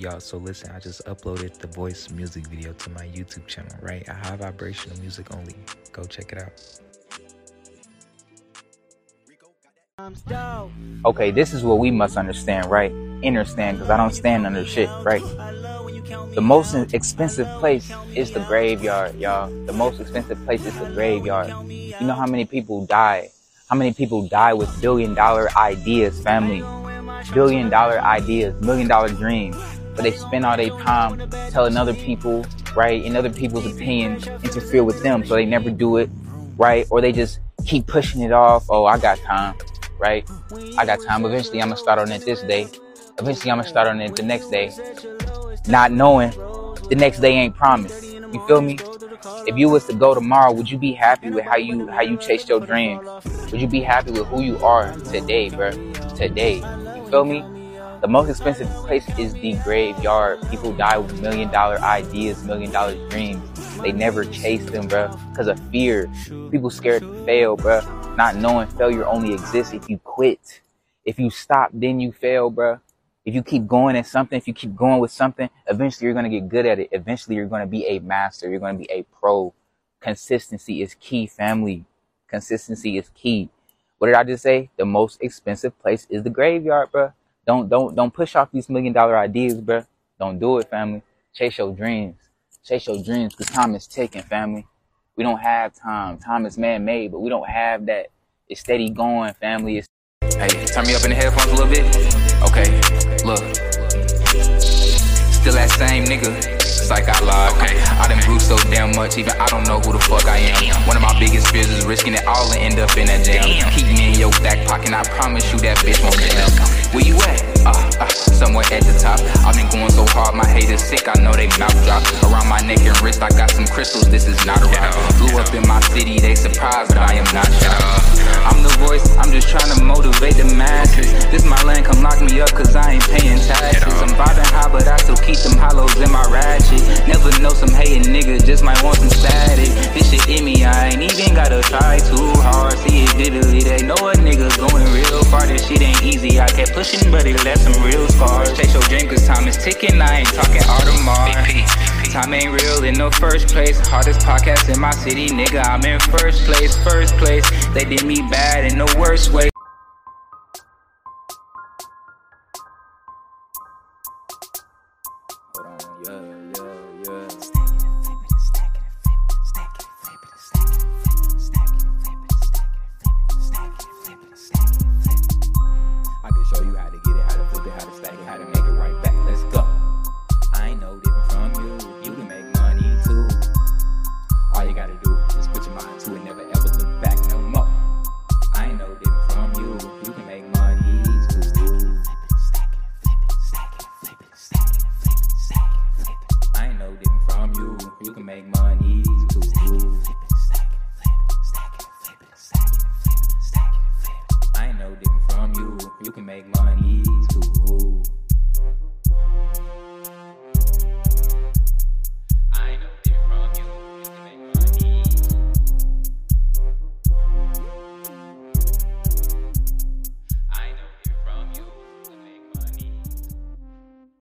y'all. So listen, I just uploaded the voice music video to my YouTube channel, right? I have vibrational music only. Go check it out. Okay, this is what we must understand, right? Understand, because I don't stand under shit, right? The most expensive place is the graveyard, y'all. The most expensive place is the graveyard. You know how many people die? How many people die with billion dollar ideas, family? Billion dollar ideas, million dollar dreams. But they spend all their time telling other people, right, and other people's opinions interfere with them, so they never do it, right? Or they just keep pushing it off. Oh, I got time right? I got time. Eventually, I'm gonna start on it this day. Eventually, I'm gonna start on it the next day. Not knowing the next day ain't promised. You feel me? If you was to go tomorrow, would you be happy with how you how you chased your dreams? Would you be happy with who you are today, bro? Today, you feel me? The most expensive place is the graveyard. People die with million dollar ideas, million dollar dreams. They never chase them, bro, because of fear. People scared to fail, bro not knowing failure only exists if you quit. If you stop, then you fail, bro. If you keep going at something, if you keep going with something, eventually you're to get good at it. Eventually you're to be a master. You're to be a pro. Consistency is key, family. Consistency is key. What did I just say? The most expensive place is the graveyard, bro. Don't, don't, don't push off these million dollar ideas, bro. Don't do it, family. Chase your dreams. Chase your dreams because time is ticking, family. We don't have time. Time is man-made, but we don't have that. It's steady going, family. It's hey, turn me up in the headphones a little bit. Okay, look. Still that same nigga like I lied. Okay. I done grew so damn much, even I don't know who the fuck I am. Damn. One of my biggest fears is risking it all and end up in that jam. Damn. Keep me in your back pocket, I promise you that bitch won't jam. Where you at? Uh, uh, somewhere at the top. I've been going so hard, my haters sick, I know they mouth drop. Around my neck and wrist, I got some crystals, this is not a rock. Blew up in my city, they surprised, but I am not shocked. I'm the voice, I'm just trying to motivate the masses. This my land, come lock me up, cause I ain't paying taxes. Might want some static. This shit in me, I ain't even gotta try too hard. See it vividly, they know a nigga going real far. This shit ain't easy, I kept pushing, but it left some real scars. Chase your dream, cause time is ticking, I ain't talking Audemars. Time ain't real in the first place. Hardest podcast in my city, nigga, I'm in first place, first place. They did me bad in the worst way. You can make money too.